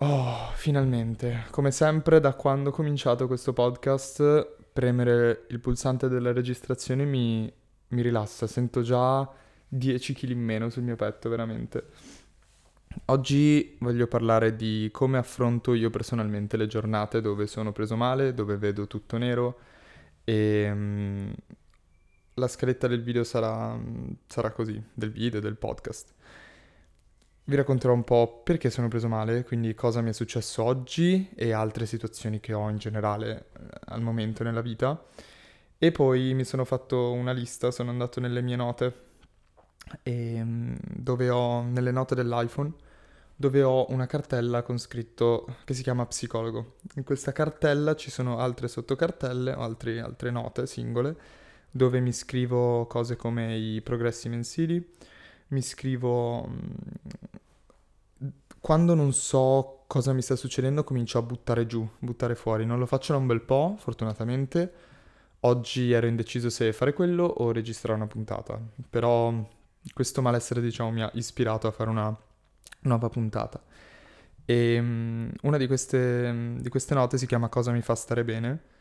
Oh, finalmente. Come sempre, da quando ho cominciato questo podcast, premere il pulsante della registrazione mi, mi rilassa. Sento già 10 kg in meno sul mio petto, veramente. Oggi voglio parlare di come affronto io personalmente le giornate dove sono preso male, dove vedo tutto nero e um, la scaletta del video sarà, sarà così, del video, del podcast. Vi racconterò un po' perché sono preso male, quindi cosa mi è successo oggi e altre situazioni che ho in generale eh, al momento nella vita. E poi mi sono fatto una lista, sono andato nelle mie note, e, ehm, dove ho, nelle note dell'iPhone, dove ho una cartella con scritto che si chiama psicologo. In questa cartella ci sono altre sottocartelle, altri, altre note singole, dove mi scrivo cose come i progressi mensili, mi scrivo mm, quando non so cosa mi sta succedendo comincio a buttare giù, buttare fuori. Non lo faccio da un bel po', fortunatamente. Oggi ero indeciso se fare quello o registrare una puntata, però questo malessere diciamo mi ha ispirato a fare una nuova puntata. E um, una di queste, di queste note si chiama Cosa mi fa stare bene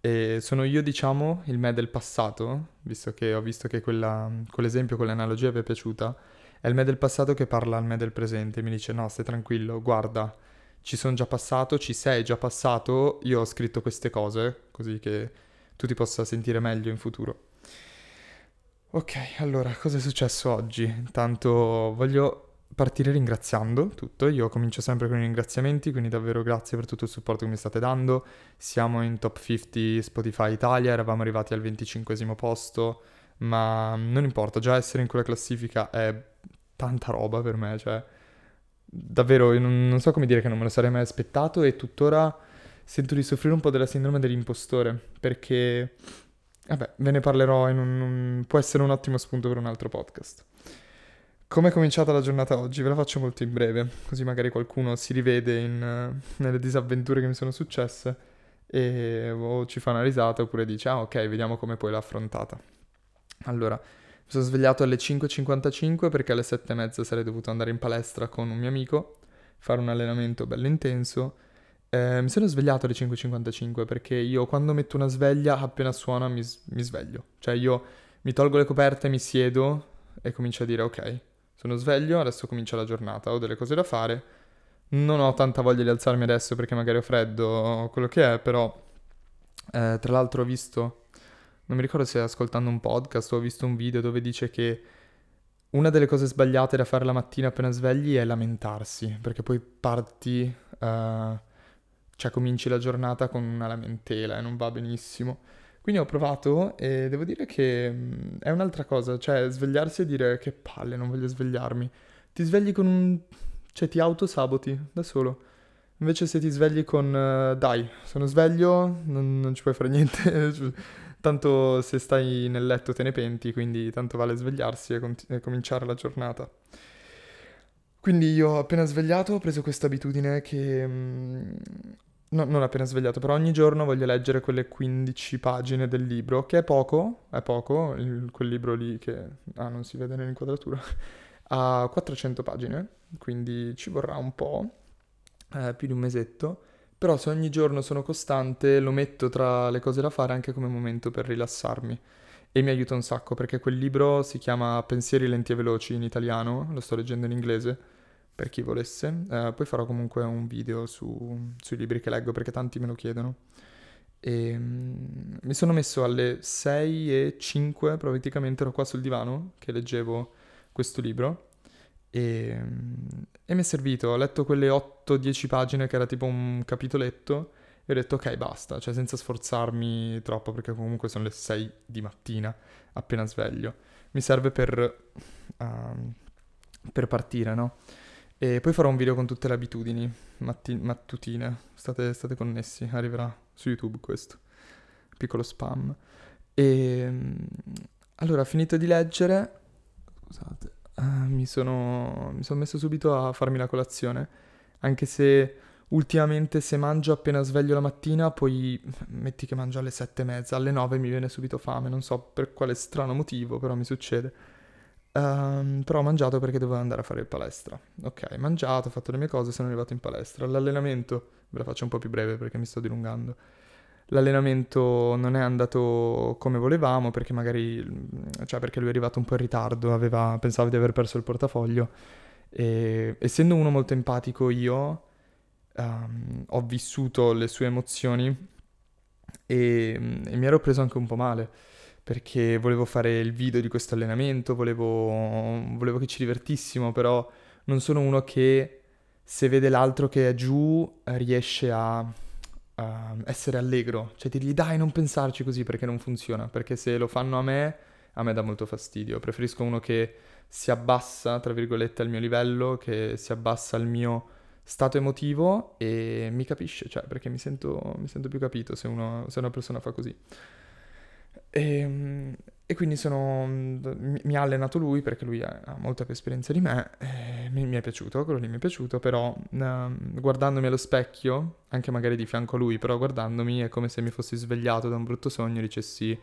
e sono io diciamo il me del passato, visto che ho visto che quella, quell'esempio, quell'analogia vi è piaciuta è il me del passato che parla al me del presente, mi dice no, stai tranquillo, guarda, ci sono già passato, ci sei già passato, io ho scritto queste cose, così che tu ti possa sentire meglio in futuro. Ok, allora, cosa è successo oggi? Intanto voglio partire ringraziando tutto. Io comincio sempre con i ringraziamenti, quindi davvero grazie per tutto il supporto che mi state dando. Siamo in top 50 Spotify Italia, eravamo arrivati al 25 posto, ma non importa, già essere in quella classifica è tanta roba per me, cioè davvero non, non, so come dire che non me lo sarei mai aspettato e tuttora sento di soffrire un po' della sindrome dell'impostore, perché vabbè, ve ne parlerò in un, un può essere un ottimo spunto per un altro podcast. Come è cominciata la giornata oggi? Ve la faccio molto in breve, così magari qualcuno si rivede in, nelle disavventure che mi sono successe e o ci fa una risata oppure dice ah ok, vediamo come poi l'ha affrontata. Allora, mi sono svegliato alle 5.55 perché alle 7.30 sarei dovuto andare in palestra con un mio amico, fare un allenamento bello intenso. Eh, mi sono svegliato alle 5.55 perché io quando metto una sveglia appena suona mi, mi sveglio. Cioè io mi tolgo le coperte, mi siedo e comincio a dire ok, sono sveglio, adesso comincia la giornata, ho delle cose da fare. Non ho tanta voglia di alzarmi adesso perché magari ho freddo o quello che è, però eh, tra l'altro ho visto non mi ricordo se ascoltando un podcast o ho visto un video dove dice che una delle cose sbagliate da fare la mattina appena svegli è lamentarsi, perché poi parti, uh, cioè cominci la giornata con una lamentela e non va benissimo. Quindi ho provato e devo dire che mm, è un'altra cosa, cioè svegliarsi e dire che palle, non voglio svegliarmi. Ti svegli con un... cioè ti autosaboti da solo. Invece se ti svegli con uh, dai, sono sveglio, non, non ci puoi fare niente, Tanto se stai nel letto te ne penti, quindi tanto vale svegliarsi e, con- e cominciare la giornata. Quindi io appena svegliato ho preso questa abitudine che... Mm, no, non appena svegliato, però ogni giorno voglio leggere quelle 15 pagine del libro, che è poco, è poco, il, quel libro lì che... Ah, non si vede nell'inquadratura. ha 400 pagine, quindi ci vorrà un po', eh, più di un mesetto. Però se ogni giorno sono costante lo metto tra le cose da fare anche come momento per rilassarmi. E mi aiuta un sacco perché quel libro si chiama Pensieri lenti e veloci in italiano, lo sto leggendo in inglese per chi volesse. Eh, poi farò comunque un video su, sui libri che leggo perché tanti me lo chiedono. E, um, mi sono messo alle 6 e 5, praticamente ero qua sul divano che leggevo questo libro e, e mi è servito, ho letto quelle 8-10 pagine che era tipo un capitoletto e ho detto ok basta, cioè senza sforzarmi troppo perché comunque sono le 6 di mattina appena sveglio. Mi serve per, uh, per partire, no? E poi farò un video con tutte le abitudini matti- mattutine, state, state connessi, arriverà su YouTube questo, piccolo spam. E allora, finito di leggere, scusate, uh, mi, sono, mi sono messo subito a farmi la colazione, anche se ultimamente se mangio appena sveglio la mattina, poi metti che mangio alle sette e mezza, alle nove mi viene subito fame, non so per quale strano motivo, però mi succede. Um, però ho mangiato perché dovevo andare a fare il palestra. Ok, mangiato, ho fatto le mie cose, sono arrivato in palestra. L'allenamento, ve la faccio un po' più breve perché mi sto dilungando. L'allenamento non è andato come volevamo perché magari, cioè perché lui è arrivato un po' in ritardo, aveva, pensava di aver perso il portafoglio. E essendo uno molto empatico io, um, ho vissuto le sue emozioni e, e mi ero preso anche un po' male perché volevo fare il video di questo allenamento, volevo, volevo che ci divertissimo, però non sono uno che se vede l'altro che è giù riesce a, a essere allegro, cioè dirgli dai non pensarci così perché non funziona, perché se lo fanno a me, a me dà molto fastidio, preferisco uno che si abbassa, tra virgolette, al mio livello, che si abbassa al mio stato emotivo e mi capisce, cioè perché mi sento, mi sento più capito se, uno, se una persona fa così. E, ehm, e quindi sono, mi, ha allenato lui perché lui ha molta più esperienza di me, mi, mi, è piaciuto, quello lì mi è piaciuto, però uh, guardandomi allo specchio, anche magari di fianco a lui, però guardandomi è come se mi fossi svegliato da un brutto sogno e dicessi,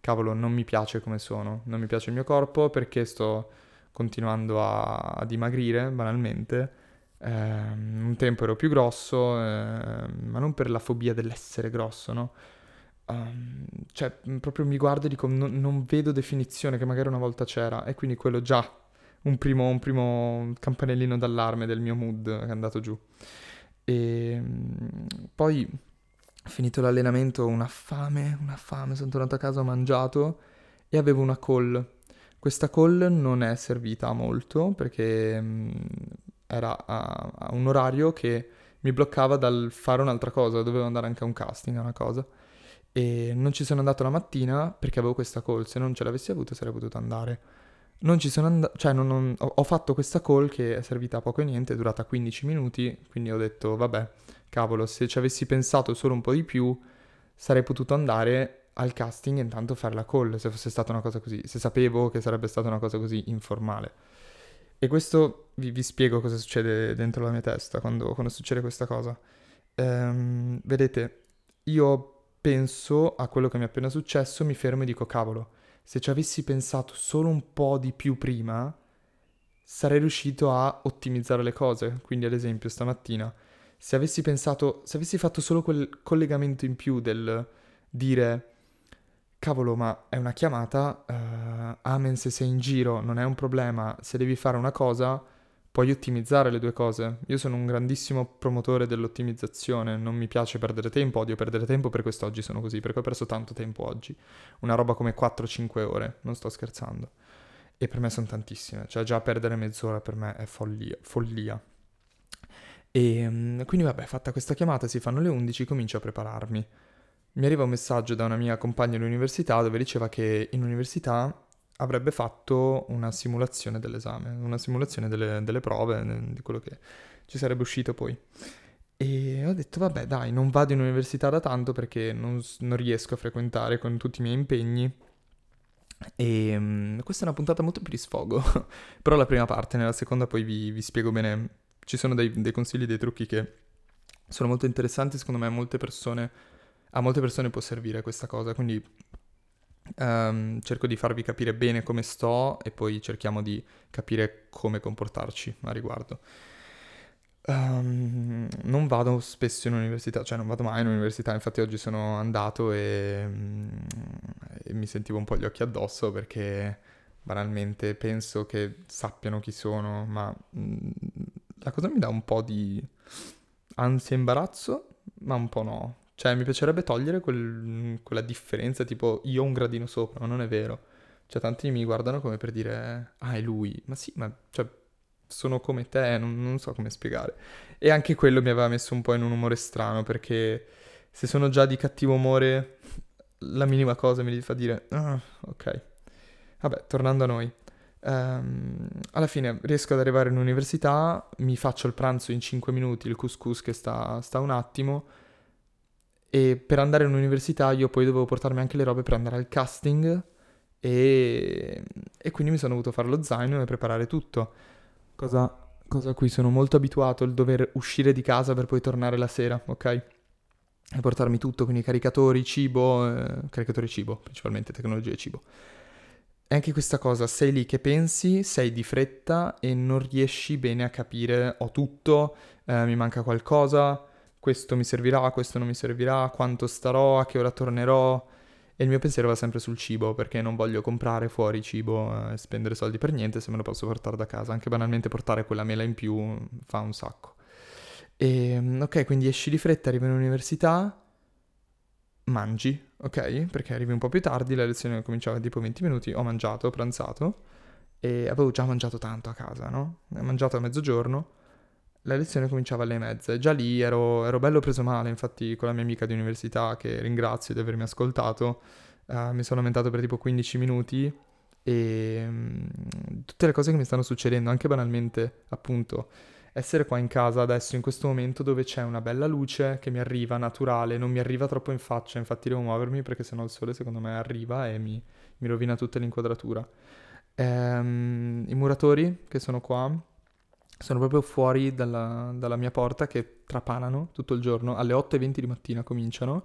cavolo, non mi piace come sono, non mi piace il mio corpo perché sto continuando a, a dimagrire banalmente. Eh, un tempo ero più grosso, eh, ma non per la fobia dell'essere grosso, no? Um, cioè, proprio mi guardo e dico, no, non vedo definizione che magari una volta c'era, e quindi quello già un primo, un primo campanellino d'allarme del mio mood che è andato giù. E um, poi, finito l'allenamento, una fame, una fame, sono tornato a casa, ho mangiato e avevo una call. Questa call non è servita molto perché um, era a, a un orario che mi bloccava dal fare un'altra cosa, dovevo andare anche a un casting, una cosa e non ci sono andato la mattina perché avevo questa call, se non ce l'avessi avuta sarei potuto andare. Non ci sono andato, cioè non, non, ho, fatto questa call che è servita a poco e niente, è durata 15 minuti, quindi ho detto vabbè, cavolo, se ci avessi pensato solo un po' di più sarei potuto andare al casting e intanto fare la call, se fosse stata una cosa così, se sapevo che sarebbe stata una cosa così informale. E questo vi, vi spiego cosa succede dentro la mia testa quando, quando succede questa cosa. Ehm, vedete, io penso a quello che mi è appena successo, mi fermo e dico cavolo, se ci avessi pensato solo un po' di più prima, sarei riuscito a ottimizzare le cose. Quindi ad esempio stamattina, se avessi pensato, se avessi fatto solo quel collegamento in più del dire cavolo, ma è una chiamata, uh, amen se sei in giro, non è un problema, se devi fare una cosa, puoi ottimizzare le due cose. Io sono un grandissimo promotore dell'ottimizzazione, non mi piace perdere tempo, odio perdere tempo, per questo oggi sono così, perché ho perso tanto tempo oggi. Una roba come 4-5 ore, non sto scherzando. E per me sono tantissime, cioè già perdere mezz'ora per me è follia. follia. E ehm, quindi vabbè, fatta questa chiamata, si fanno le 11, comincio a prepararmi. Mi arriva un messaggio da una mia compagna all'università dove diceva che in università avrebbe fatto una simulazione dell'esame, una simulazione delle, delle prove, di quello che ci sarebbe uscito poi. E ho detto, vabbè, dai, non vado in università da tanto perché non, non riesco a frequentare con tutti i miei impegni. E um, questa è una puntata molto più di sfogo. Però la prima parte, nella seconda poi vi, vi spiego bene. Ci sono dei, dei, consigli, dei trucchi che sono molto interessanti, secondo me molte persone, a molte persone può servire questa cosa. Quindi Um, cerco di farvi capire bene come sto e poi cerchiamo di capire come comportarci a riguardo. Um, non vado spesso in università, cioè non vado mai in università, infatti oggi sono andato e, um, e mi sentivo un po' gli occhi addosso perché banalmente penso che sappiano chi sono, ma um, la cosa mi dà un po' di ansia e imbarazzo, ma un po' no. Cioè, mi piacerebbe togliere quel, quella differenza, tipo io ho un gradino sopra, ma non è vero. Cioè, tanti mi guardano come per dire, ah, è lui. Ma sì, ma cioè, sono come te, non, non so come spiegare. E anche quello mi aveva messo un po' in un umore strano, perché se sono già di cattivo umore, la minima cosa mi fa dire, ah, ok. Vabbè, tornando a noi. Um, alla fine riesco ad arrivare in università, mi faccio il pranzo in 5 minuti, il couscous che sta, sta un attimo e per andare all'università io poi dovevo portarmi anche le robe per andare al casting e, e quindi mi sono dovuto fare lo zaino e preparare tutto. Cosa, cosa a cui sono molto abituato, il dover uscire di casa per poi tornare la sera, ok? E portarmi tutto, quindi caricatori, cibo, eh, caricatori cibo, principalmente tecnologia e cibo. è anche questa cosa, sei lì che pensi, sei di fretta e non riesci bene a capire ho tutto, eh, mi manca qualcosa, questo mi servirà, questo non mi servirà, quanto starò, a che ora tornerò. E il mio pensiero va sempre sul cibo, perché non voglio comprare fuori cibo e spendere soldi per niente se me lo posso portare da casa. Anche banalmente portare quella mela in più fa un sacco. E ok, quindi esci di fretta, arrivi in università, mangi, ok? Perché arrivi un po' più tardi, la lezione cominciava tipo 20 minuti, ho mangiato, ho pranzato e avevo già mangiato tanto a casa, no? Ho mangiato a mezzogiorno, la lezione cominciava alle mezze, già lì ero, ero bello preso male, infatti con la mia amica di università, che ringrazio di avermi ascoltato, uh, mi sono lamentato per tipo 15 minuti e um, tutte le cose che mi stanno succedendo, anche banalmente, appunto, essere qua in casa adesso, in questo momento dove c'è una bella luce che mi arriva naturale, non mi arriva troppo in faccia, infatti devo muovermi perché sennò il sole secondo me arriva e mi, mi rovina tutta l'inquadratura. Ehm, I muratori che sono qua sono proprio fuori dalla, dalla, mia porta che trapanano tutto il giorno, alle 8.20 di mattina cominciano.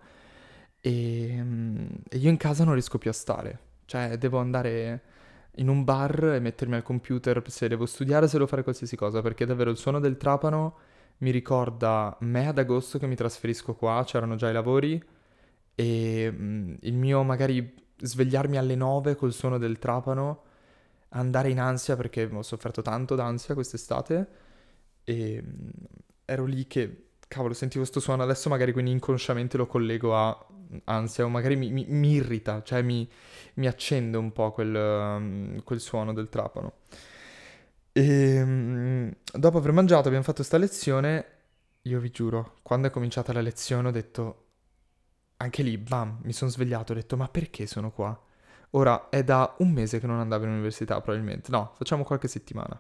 E, e io in casa non riesco più a stare, cioè devo andare in un bar e mettermi al computer se devo studiare, se devo fare qualsiasi cosa, perché davvero il suono del trapano mi ricorda me ad agosto che mi trasferisco qua, c'erano già i lavori e mm, il mio magari svegliarmi alle 9 col suono del trapano, andare in ansia perché ho sofferto tanto d'ansia quest'estate e mm, ero lì che cavolo, sentivo questo suono, adesso magari quindi inconsciamente lo collego a ansia o magari mi, mi, mi irrita, cioè mi, mi, accende un po' quel, um, quel suono del trapano. E dopo aver mangiato abbiamo fatto questa lezione, io vi giuro, quando è cominciata la lezione ho detto, anche lì, bam, mi sono svegliato, ho detto ma perché sono qua? Ora è da un mese che non andavo in università probabilmente, no, facciamo qualche settimana.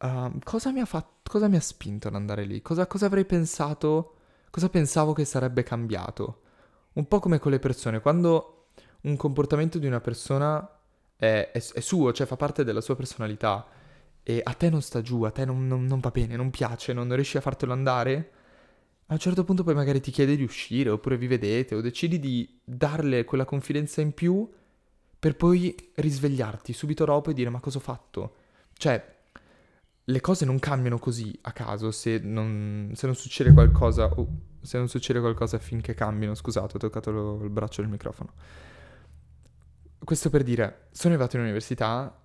Uh, cosa, mi ha fatto, cosa mi ha spinto ad andare lì? Cosa, cosa avrei pensato? Cosa pensavo che sarebbe cambiato? Un po' come con le persone, quando un comportamento di una persona è, è, è, suo, cioè fa parte della sua personalità, e a te non sta giù, a te non, non, non va bene, non piace, non riesci a fartelo andare, a un certo punto poi magari ti chiede di uscire, oppure vi vedete, o decidi di darle quella confidenza in più per poi risvegliarti subito dopo e dire ma cosa ho fatto? Cioè, le cose non cambiano così a caso se non, se non succede qualcosa. Oh, se non succede qualcosa affinché cambino. Scusate, ho toccato lo, il braccio del microfono. Questo per dire, sono arrivato in università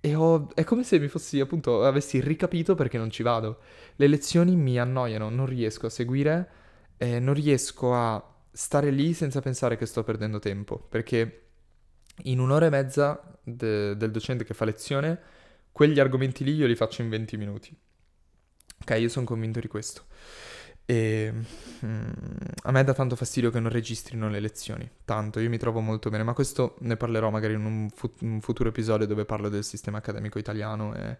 e ho, è come se mi fossi, appunto, avessi ricapito perché non ci vado. Le lezioni mi annoiano, non riesco a seguire, eh, non riesco a stare lì senza pensare che sto perdendo tempo. Perché in un'ora e mezza de, del docente che fa lezione quegli argomenti lì io li faccio in 20 minuti. Ok, io sono convinto di questo. E mm, a me dà tanto fastidio che non registrino le lezioni, tanto, io mi trovo molto bene, ma questo ne parlerò magari in un, fu- un futuro episodio dove parlo del sistema accademico italiano e,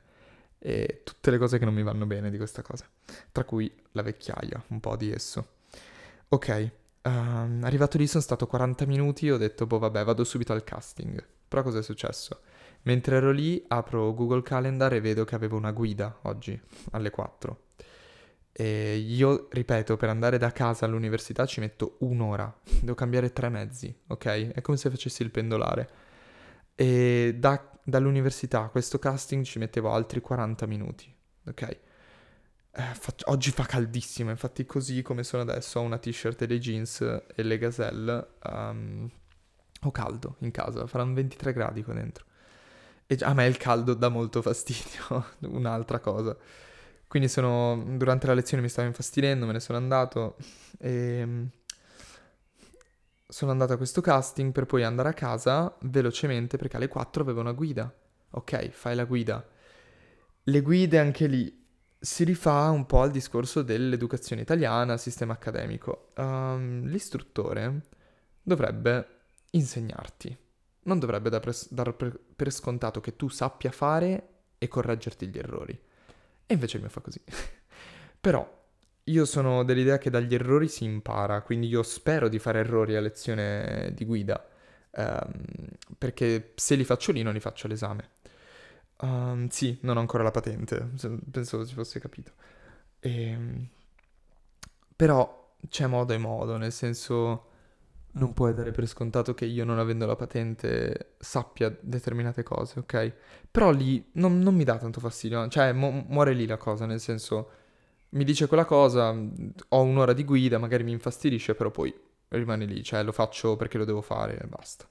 e, tutte le cose che non mi vanno bene di questa cosa, tra cui la vecchiaia, un po' di esso. Ok, um, arrivato lì sono stato 40 minuti, ho detto, boh vabbè, vado subito al casting, però cosa è successo? Mentre ero lì, apro Google Calendar e vedo che avevo una guida oggi alle 4. E io, ripeto, per andare da casa all'università ci metto un'ora. Devo cambiare tre mezzi, ok? È come se facessi il pendolare. E da, dall'università a questo casting ci mettevo altri 40 minuti, ok? Eh, faccio, oggi fa caldissimo, infatti così come sono adesso ho una t-shirt e dei jeans e le gazelle. Um, ho caldo in casa, faranno 23 gradi qua dentro. E a me il caldo dà molto fastidio, un'altra cosa. Quindi sono, durante la lezione mi stavo infastidendo, me ne sono andato e sono andato a questo casting per poi andare a casa velocemente perché alle 4 avevo una guida. Ok, fai la guida. Le guide anche lì si rifà un po' al discorso dell'educazione italiana, sistema accademico. Um, l'istruttore dovrebbe insegnarti non dovrebbe dar, per, dar per, per scontato che tu sappia fare e correggerti gli errori. E invece il mio fa così. Però io sono dell'idea che dagli errori si impara, quindi io spero di fare errori a lezione di guida, um, perché se li faccio lì non li faccio all'esame. Um, sì, non ho ancora la patente, penso si fosse capito. E, ehm, però c'è modo e modo, nel senso non puoi dare per scontato che io non avendo la patente sappia determinate cose, ok? Però lì non, non mi dà tanto fastidio, cioè mu- muore lì la cosa, nel senso mi dice quella cosa, ho un'ora di guida, magari mi infastidisce, però poi rimane lì, cioè lo faccio perché lo devo fare e basta.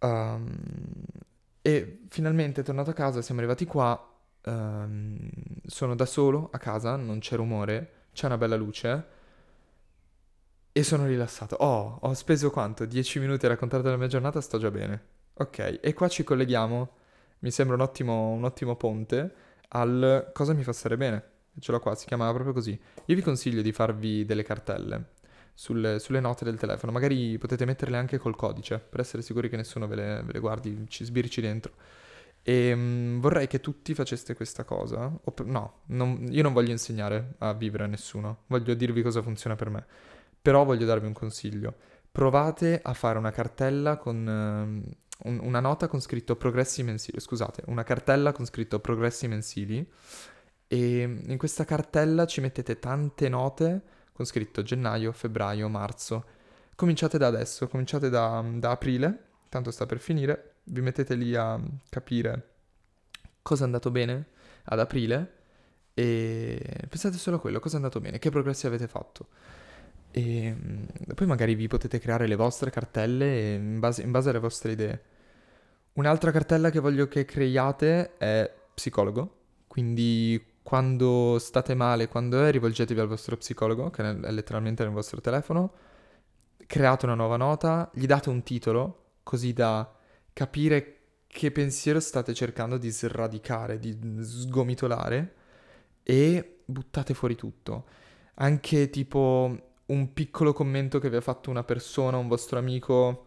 Um, e finalmente tornato a casa, siamo arrivati qua, um, sono da solo a casa, non c'è rumore, c'è una bella luce e sono rilassato. Oh, ho speso quanto? 10 minuti a raccontare della mia giornata, sto già bene. Ok, e qua ci colleghiamo, mi sembra un ottimo, un ottimo ponte, al cosa mi fa stare bene. Ce l'ho qua, si chiama proprio così. Io vi consiglio di farvi delle cartelle sulle, sulle note del telefono, magari potete metterle anche col codice, per essere sicuri che nessuno ve le, ve le guardi, ci sbirci dentro. E um, vorrei che tutti faceste questa cosa. O, no, non, io non voglio insegnare a vivere a nessuno, voglio dirvi cosa funziona per me. Però voglio darvi un consiglio. Provate a fare una cartella con... Uh, un, una nota con scritto progressi mensili, scusate, una cartella con scritto progressi mensili e in questa cartella ci mettete tante note con scritto gennaio, febbraio, marzo. Cominciate da adesso, cominciate da, da aprile, tanto sta per finire, vi mettete lì a capire cosa è andato bene ad aprile e pensate solo a quello, cosa è andato bene, che progressi avete fatto. E mm, poi magari vi potete creare le vostre cartelle in base, in base alle vostre idee. Un'altra cartella che voglio che creiate è psicologo, quindi quando state male, quando è, rivolgetevi al vostro psicologo, che è letteralmente nel vostro telefono, create una nuova nota, gli date un titolo, così da capire che pensiero state cercando di sradicare, di sgomitolare, e buttate fuori tutto. Anche tipo un piccolo commento che vi ha fatto una persona, un vostro amico,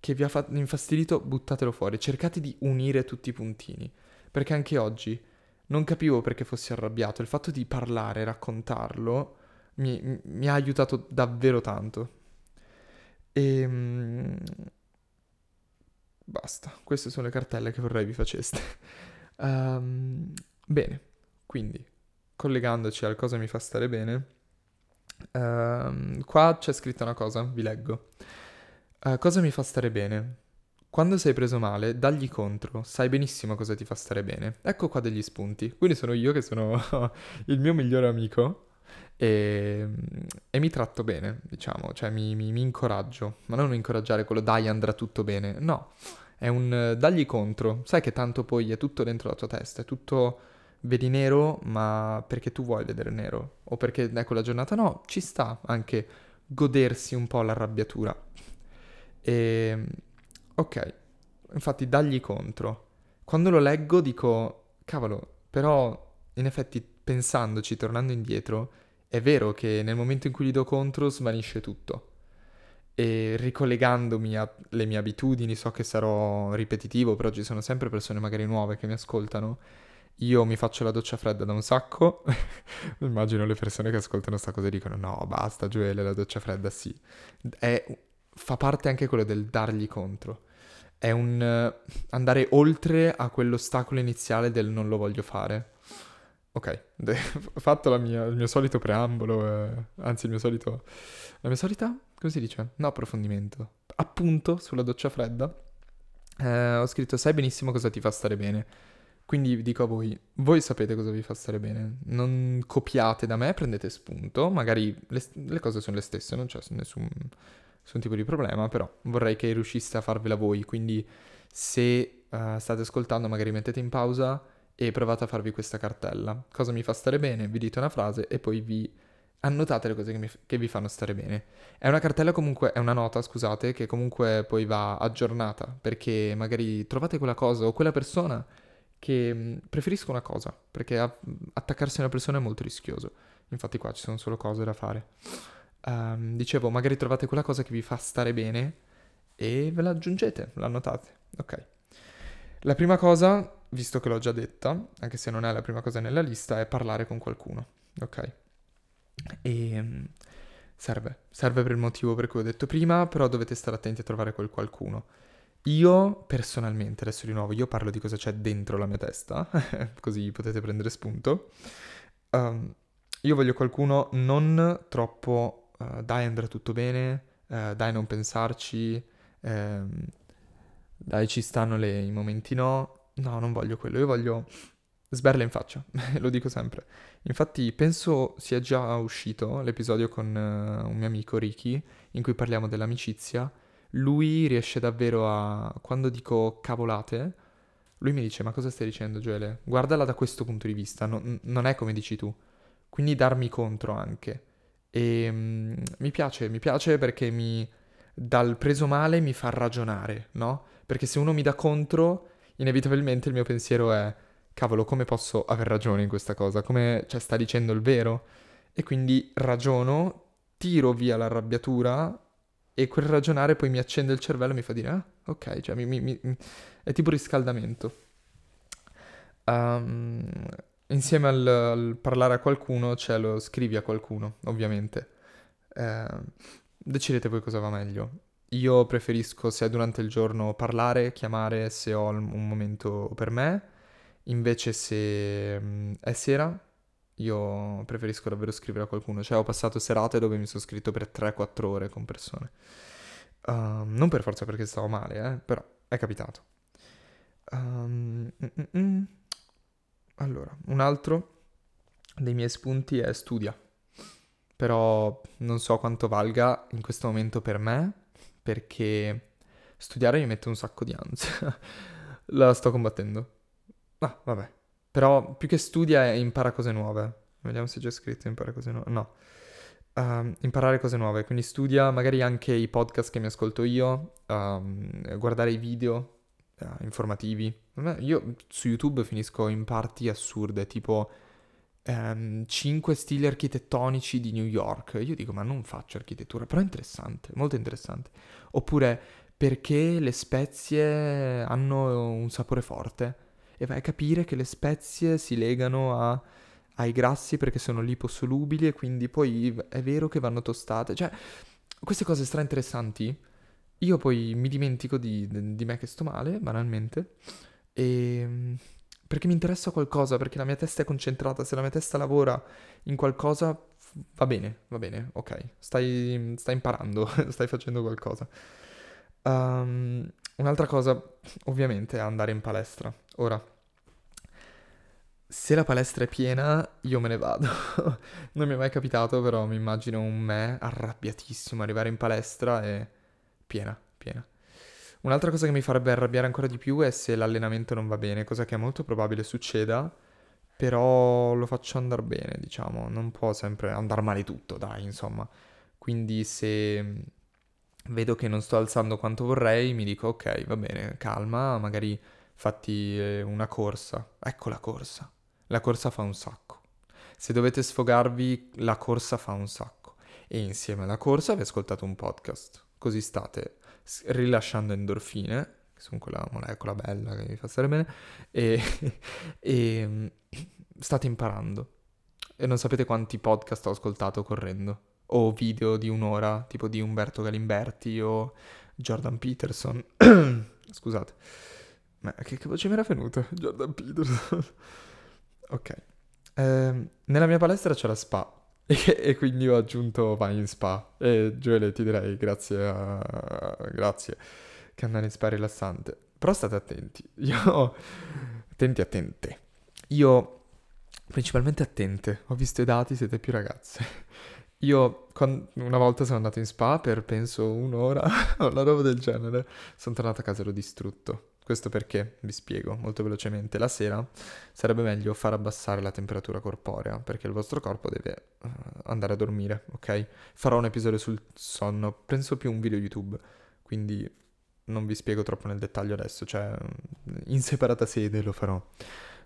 che vi ha fatto infastidito, buttatelo fuori. Cercate di unire tutti i puntini. Perché anche oggi non capivo perché fossi arrabbiato. Il fatto di parlare, raccontarlo, mi, mi ha aiutato davvero tanto. E... Ehm, basta, queste sono le cartelle che vorrei vi faceste. um, bene, quindi, collegandoci al cosa mi fa stare bene Uh, qua c'è scritta una cosa, vi leggo. Uh, cosa mi fa stare bene? Quando sei preso male, dagli contro, sai benissimo cosa ti fa stare bene. Ecco qua degli spunti. Quindi sono io che sono il mio migliore amico e, e, mi tratto bene, diciamo, cioè mi, mi, mi, incoraggio. Ma non incoraggiare quello dai andrà tutto bene, no. È un dagli contro. Sai che tanto poi è tutto dentro la tua testa, è tutto vedi nero, ma perché tu vuoi vedere nero, o perché è quella giornata, no, ci sta anche godersi un po' l'arrabbiatura. E, ehm, ok, infatti dagli contro. Quando lo leggo dico, cavolo, però in effetti pensandoci, tornando indietro, è vero che nel momento in cui gli do contro svanisce tutto. E ricollegandomi alle mie abitudini, so che sarò ripetitivo, però ci sono sempre persone magari nuove che mi ascoltano io mi faccio la doccia fredda da un sacco. Immagino le persone che ascoltano sta cosa e dicono: No, basta, Gioele, la doccia fredda sì. È, fa parte anche quello del dargli contro. È un uh, andare oltre a quell'ostacolo iniziale del non lo voglio fare. Ok, ho fatto mia, il mio solito preambolo, eh, anzi il mio solito... La mia solita, come si dice? No, approfondimento. Appunto, sulla doccia fredda. Eh, ho scritto, sai benissimo cosa ti fa stare bene quindi dico a voi, voi sapete cosa vi fa stare bene, non copiate da me, prendete spunto, magari le, le cose sono le stesse, non c'è nessun, nessun, tipo di problema, però vorrei che riusciste a farvela voi, quindi se uh, state ascoltando magari mettete in pausa e provate a farvi questa cartella. Cosa mi fa stare bene? Vi dite una frase e poi vi annotate le cose che, mi, che vi fanno stare bene. È una cartella comunque, è una nota, scusate, che comunque poi va aggiornata, perché magari trovate quella cosa o quella persona che mm, preferisco una cosa, perché attaccarsi a una persona è molto rischioso. Infatti qua ci sono solo cose da fare. Um, dicevo, magari trovate quella cosa che vi fa stare bene e ve la aggiungete, la annotate. Ok. La prima cosa, visto che l'ho già detta, anche se non è la prima cosa nella lista, è parlare con qualcuno. Ok. E um, serve, serve per il motivo per cui ho detto prima, però dovete stare attenti a trovare quel qualcuno. Io personalmente, adesso di nuovo, io parlo di cosa c'è dentro la mia testa, così potete prendere spunto. Um, io voglio qualcuno non troppo uh, dai andrà tutto bene, eh, dai non pensarci, ehm, dai ci stanno le, i momenti no, no non voglio quello, io voglio sberle in faccia, lo dico sempre. Infatti penso sia già uscito l'episodio con uh, un mio amico Ricky in cui parliamo dell'amicizia. Lui riesce davvero a... quando dico cavolate, lui mi dice ma cosa stai dicendo Gioele? Guardala da questo punto di vista, no, non è come dici tu. Quindi darmi contro anche. E um, mi piace, mi piace perché mi... dal preso male mi fa ragionare, no? Perché se uno mi dà contro, inevitabilmente il mio pensiero è cavolo, come posso aver ragione in questa cosa? Come, cioè, sta dicendo il vero? E quindi ragiono, tiro via l'arrabbiatura e quel ragionare poi mi accende il cervello e mi fa dire, ah, ok, cioè, mi, mi, mi... è tipo riscaldamento. Um, insieme al, al, parlare a qualcuno c'è lo scrivi a qualcuno, ovviamente. Uh, decidete voi cosa va meglio. Io preferisco, se è durante il giorno, parlare, chiamare se ho un momento per me Invece se mm, è sera, io preferisco davvero scrivere a qualcuno. Cioè ho passato serate dove mi sono scritto per 3-4 ore con persone. Uh, non per forza perché stavo male, eh, però è capitato. Um, mm, mm, allora, un altro dei miei spunti è studia. Però non so quanto valga in questo momento per me, perché studiare mi mette un sacco di ansia. La sto combattendo. Ah, vabbè. Però più che studia è impara cose nuove. Vediamo se c'è scritto impara cose nuove. No. Um, imparare cose nuove, quindi studia magari anche i podcast che mi ascolto io, um, guardare i video uh, informativi. Io su YouTube finisco in parti assurde, tipo um, ehm, 5 stili architettonici di New York. Io dico, ma non faccio architettura, però è interessante, molto interessante. Oppure perché le spezie hanno un sapore forte e vai a capire che le spezie si legano a, ai grassi perché sono liposolubili e quindi poi è vero che vanno tostate. Cioè, queste cose stra interessanti. Io poi mi dimentico di, di me che sto male, banalmente, e perché mi interessa qualcosa, perché la mia testa è concentrata, se la mia testa lavora in qualcosa, va bene, va bene, ok, stai, stai imparando, stai facendo qualcosa. Um, un'altra cosa, ovviamente, è andare in palestra. Ora, se la palestra è piena, io me ne vado. non mi è mai capitato, però mi immagino un me arrabbiatissimo arrivare in palestra e piena, piena. Un'altra cosa che mi farebbe arrabbiare ancora di più è se l'allenamento non va bene, cosa che è molto probabile succeda, però lo faccio andare bene, diciamo, non può sempre andare male tutto, dai, insomma. Quindi se vedo che non sto alzando quanto vorrei, mi dico ok, va bene, calma, magari fatti eh, una corsa. Ecco la corsa. La corsa fa un sacco. Se dovete sfogarvi, la corsa fa un sacco. E insieme alla corsa vi ascoltate un podcast. Così state rilasciando endorfine, che sono quella molecola bella che vi fa stare bene, e, e mm, state imparando. E non sapete quanti podcast ho ascoltato correndo. O video di un'ora, tipo di Umberto Galimberti o Jordan Peterson. Scusate. Ma che, che voce mi era venuta? Jordan Peterson. ok. Eh, nella mia palestra c'è la spa. E, e, quindi ho aggiunto vai in spa. E Gioele ti direi grazie a... grazie. Che andare in spa è rilassante. Però state attenti. Io... attenti, attente. Io... Principalmente attente. Ho visto i dati, siete più ragazze. Io una volta sono andato in spa per penso un'ora o una roba del genere. Sono tornato a casa e ero distrutto. Questo perché, vi spiego molto velocemente, la sera sarebbe meglio far abbassare la temperatura corporea perché il vostro corpo deve uh, andare a dormire, ok? Farò un episodio sul sonno, penso più un video YouTube, quindi non vi spiego troppo nel dettaglio adesso, cioè in separata sede lo farò.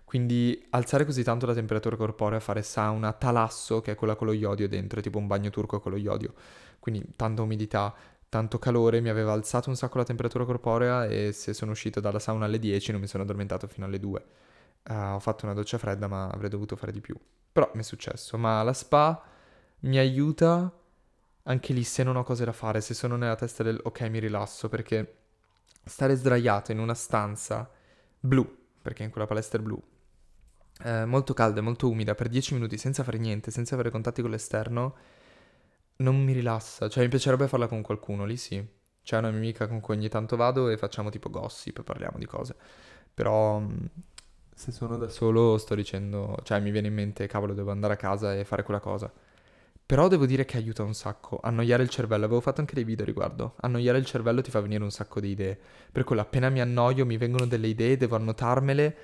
Quindi alzare così tanto la temperatura corporea, fare sauna, talasso, che è quella con lo iodio dentro, tipo un bagno turco con lo iodio, quindi tanta umidità, tanto calore mi aveva alzato un sacco la temperatura corporea e se sono uscito dalla sauna alle 10 non mi sono addormentato fino alle 2. Uh, eh, ho fatto una doccia fredda ma avrei dovuto fare di più. Però mi è successo. Ma la spa mi aiuta anche lì se non ho cose da fare, se sono nella testa del ok mi rilasso perché stare sdraiato in una stanza blu, perché in quella palestra è blu, eh, molto calda e molto umida per 10 minuti senza fare niente, senza avere contatti con l'esterno, non mi rilassa. Cioè, mi piacerebbe farla con qualcuno, lì sì. C'è una mia amica con cui ogni tanto vado e facciamo tipo gossip, parliamo di cose. Però mm, se sono da solo sto dicendo, cioè mi viene in mente, cavolo, devo andare a casa e fare quella cosa. Però devo dire che aiuta un sacco. Annoiare il cervello. Avevo fatto anche dei video riguardo. Annoiare il cervello ti fa venire un sacco di idee. Per quello appena mi annoio mi vengono delle idee, devo annotarmele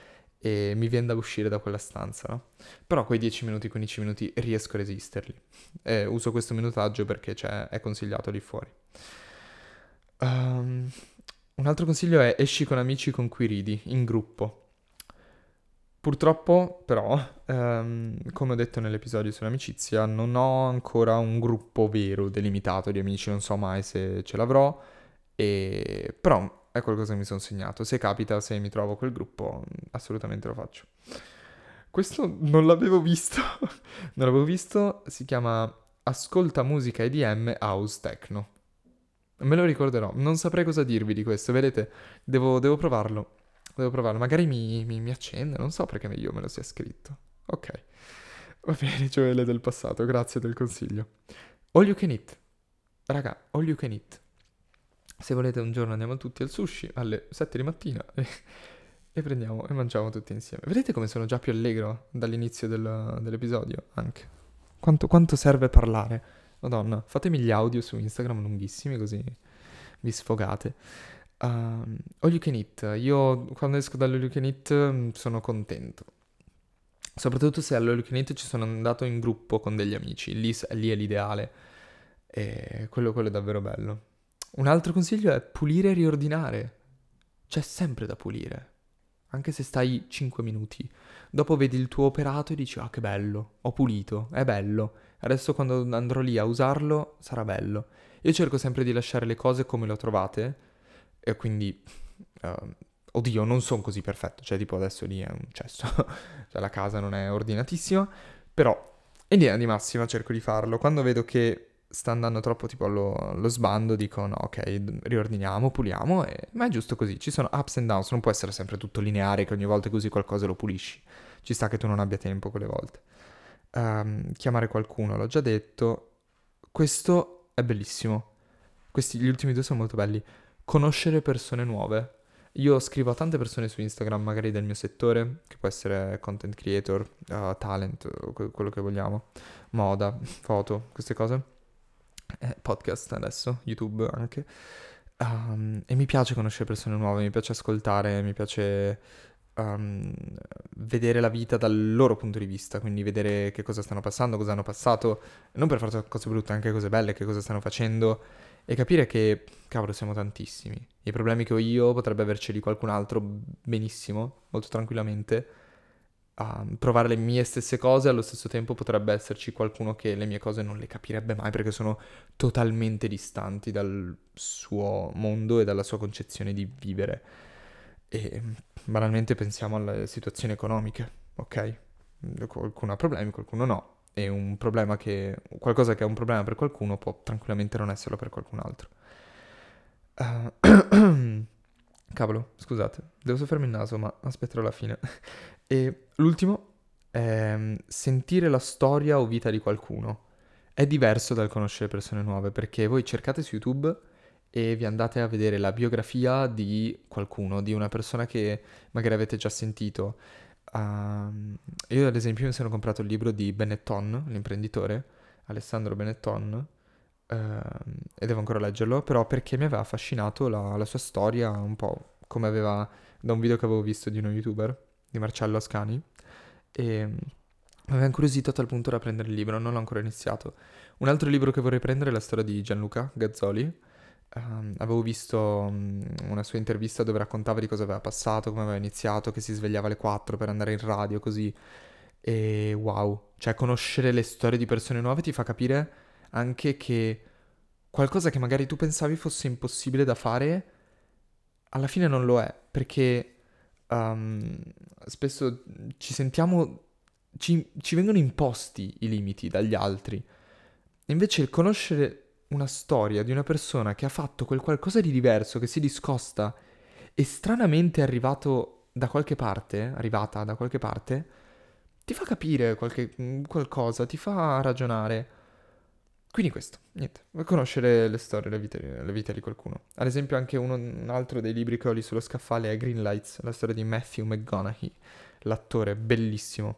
e mi viene da uscire da quella stanza, no? Però quei 10 minuti, 15 minuti riesco a resisterli. E uso questo minutaggio perché è consigliato lì fuori. Um, un altro consiglio è esci con amici con cui ridi, in gruppo. Purtroppo, però, um, come ho detto nell'episodio sull'amicizia, non ho ancora un gruppo vero, delimitato di amici, non so mai se ce l'avrò, e... però è qualcosa che mi sono segnato. Se capita, se mi trovo quel gruppo, assolutamente lo faccio. Questo non l'avevo visto, non l'avevo visto, si chiama Ascolta musica EDM House Techno. Me lo ricorderò, non saprei cosa dirvi di questo, vedete, devo, devo provarlo, devo provarlo, magari mi, mi, mi, accende, non so perché io me lo sia scritto. Ok, va bene, Gioele del passato, grazie del consiglio. All you can eat, raga, all you can eat. Se volete un giorno andiamo tutti al sushi alle 7 di mattina e, e prendiamo e mangiamo tutti insieme. Vedete come sono già più allegro dall'inizio del, dell'episodio anche. Quanto, quanto serve parlare? Madonna, fatemi gli audio su Instagram lunghissimi così vi sfogate. Um, all you can eat. Io quando esco dall'all you can eat mm, sono contento. Soprattutto se all'all you can eat ci sono andato in gruppo con degli amici. Lì, lì è l'ideale. E quello, quello è davvero bello. Un altro consiglio è pulire e riordinare. C'è sempre da pulire. Anche se stai 5 minuti. Dopo vedi il tuo operato e dici, ah che bello, ho pulito, è bello Adesso quando andrò lì a usarlo sarà bello. Io cerco sempre di lasciare le cose come le ho trovate e quindi... Uh, oddio, non sono così perfetto, cioè tipo adesso lì è un cesso, cioè la casa non è ordinatissima, però in linea di massima cerco di farlo. Quando vedo che sta andando troppo tipo allo, allo sbando dico no, ok, riordiniamo, puliamo, e... ma è giusto così, ci sono ups and downs, non può essere sempre tutto lineare che ogni volta che usi qualcosa lo pulisci, ci sta che tu non abbia tempo quelle volte um, chiamare qualcuno, l'ho già detto. Questo è bellissimo. Questi, gli ultimi due sono molto belli. Conoscere persone nuove. Io scrivo a tante persone su Instagram, magari del mio settore, che può essere content creator, uh, talent, quello che vogliamo, moda, foto, queste cose. Eh, podcast adesso, YouTube anche. Um, e mi piace conoscere persone nuove, mi piace ascoltare, mi piace um, vedere la vita dal loro punto di vista, quindi vedere che cosa stanno passando, cosa hanno passato, non per forza cose brutte, anche cose belle, che cosa stanno facendo e capire che, cavolo, siamo tantissimi. I problemi che ho io potrebbe averceli qualcun altro benissimo, molto tranquillamente. Uh, provare le mie stesse cose, allo stesso tempo potrebbe esserci qualcuno che le mie cose non le capirebbe mai perché sono totalmente distanti dal suo mondo e dalla sua concezione di vivere. E banalmente pensiamo alle situazioni economiche, ok? Qualcuno ha problemi, qualcuno no. E un problema che, qualcosa che è un problema per qualcuno può tranquillamente non esserlo per qualcun altro. Uh, cavolo, scusate, devo soffermi il naso, ma aspetterò la fine. e l'ultimo è mm, sentire la storia o vita di qualcuno. È diverso dal conoscere persone nuove, perché voi cercate su YouTube e vi andate a vedere la biografia di qualcuno, di una persona che magari avete già sentito. Uh, io ad esempio mi sono comprato il libro di Benetton, l'imprenditore, Alessandro Benetton, e devo ancora leggerlo, però perché mi aveva affascinato la, la, sua storia, un po' come aveva da un video che avevo visto di uno youtuber, di Marcello Ascani, e mi aveva incuriosito a tal punto da prendere il libro, non l'ho ancora iniziato. Un altro libro che vorrei prendere è la storia di Gianluca Gazzoli, Um, avevo visto um, una sua intervista dove raccontava di cosa aveva passato, come aveva iniziato, che si svegliava alle 4 per andare in radio, così. E wow, cioè conoscere le storie di persone nuove ti fa capire anche che qualcosa che magari tu pensavi fosse impossibile da fare, alla fine non lo è, perché um, spesso ci sentiamo, ci, ci vengono imposti i limiti dagli altri. Invece il conoscere una storia di una persona che ha fatto quel qualcosa di diverso, che si discosta e stranamente è arrivato da qualche parte, arrivata da qualche parte, ti fa capire qualche, qualcosa, ti fa ragionare. Quindi questo, niente, conoscere le storie, le vite, le vite di qualcuno. Ad esempio anche uno, un altro dei libri che ho lì sullo scaffale è Green Lights, la storia di Matthew McGonaghy, l'attore bellissimo.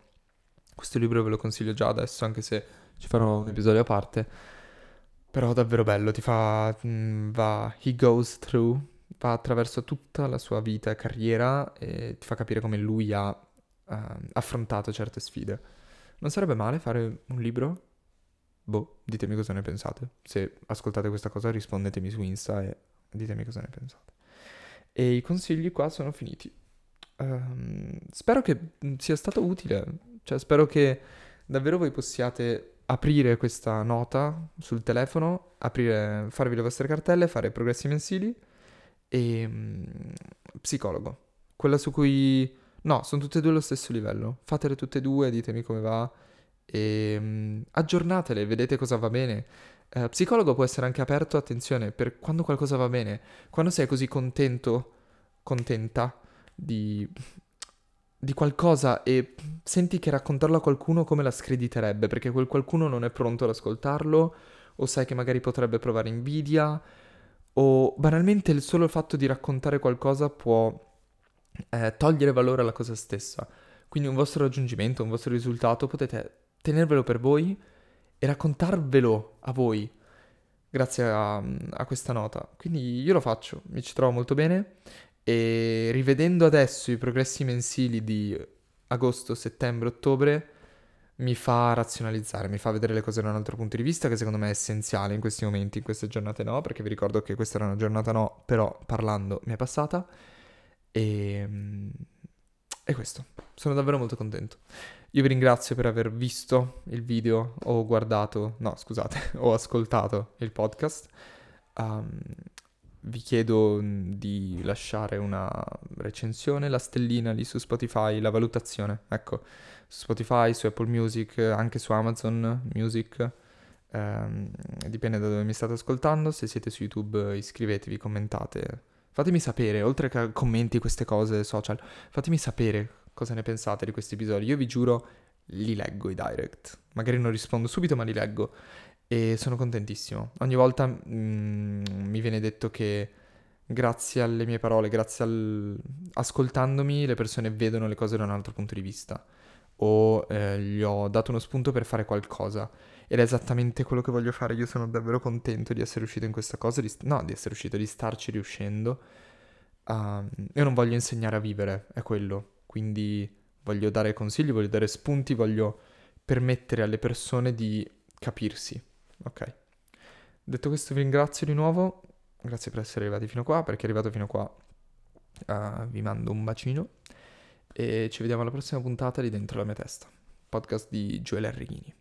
Questo libro ve lo consiglio già adesso, anche se ci farò un episodio a parte. Però davvero bello, ti fa... Mm, va... He goes through, va attraverso tutta la sua vita e carriera e ti fa capire come lui ha uh, affrontato certe sfide. Non sarebbe male fare un libro Boh, ditemi cosa ne pensate. Se ascoltate questa cosa rispondetemi su Insta e ditemi cosa ne pensate. E i consigli qua sono finiti. Um, spero che sia stato utile, cioè spero che davvero voi possiate aprire questa nota sul telefono, aprire, farvi le vostre cartelle, fare progressi mensili e um, psicologo. Quella su cui... No, sono tutte e due allo stesso livello. Fatele tutte e due, ditemi come va e um, aggiornatele, vedete cosa va bene. Uh, psicologo può essere anche aperto, attenzione, per quando qualcosa va bene, quando sei così contento, contenta di, di qualcosa e senti che raccontarlo a qualcuno come la screditerebbe, perché quel qualcuno non è pronto ad ascoltarlo, o sai che magari potrebbe provare invidia, o banalmente il solo fatto di raccontare qualcosa può eh, togliere valore alla cosa stessa. Quindi un vostro raggiungimento, un vostro risultato potete tenervelo per voi e raccontarvelo a voi grazie a, a, questa nota. Quindi io lo faccio, mi ci trovo molto bene e rivedendo adesso i progressi mensili di agosto, settembre, ottobre mi fa razionalizzare, mi fa vedere le cose da un altro punto di vista che secondo me è essenziale in questi momenti, in queste giornate no, perché vi ricordo che questa era una giornata no, però parlando mi è passata e, e questo, sono davvero molto contento. Io vi ringrazio per aver visto il video o guardato, no scusate, o ascoltato il podcast. Um, vi chiedo di lasciare una recensione, la stellina lì su Spotify, la valutazione, ecco, su Spotify, su Apple Music, anche su Amazon Music, um, dipende da dove mi state ascoltando, se siete su YouTube iscrivetevi, commentate, fatemi sapere, oltre che commenti queste cose social, fatemi sapere cosa ne pensate di questi episodi. Io vi giuro, li leggo i direct. Magari non rispondo subito, ma li leggo. E sono contentissimo. Ogni volta mm, mi viene detto che grazie alle mie parole, grazie al... ascoltandomi, le persone vedono le cose da un altro punto di vista. O eh, gli ho dato uno spunto per fare qualcosa. Ed è esattamente quello che voglio fare. Io sono davvero contento di essere uscito in questa cosa. Di... No, di essere uscito, di starci riuscendo. Uh, io non voglio insegnare a vivere, è quello. Quindi voglio dare consigli, voglio dare spunti, voglio permettere alle persone di capirsi. Ok. Detto questo vi ringrazio di nuovo, grazie per essere arrivati fino qua, perché arrivato fino qua uh, vi mando un bacino e ci vediamo alla prossima puntata di Dentro la mia testa, podcast di Gioele Arrighini.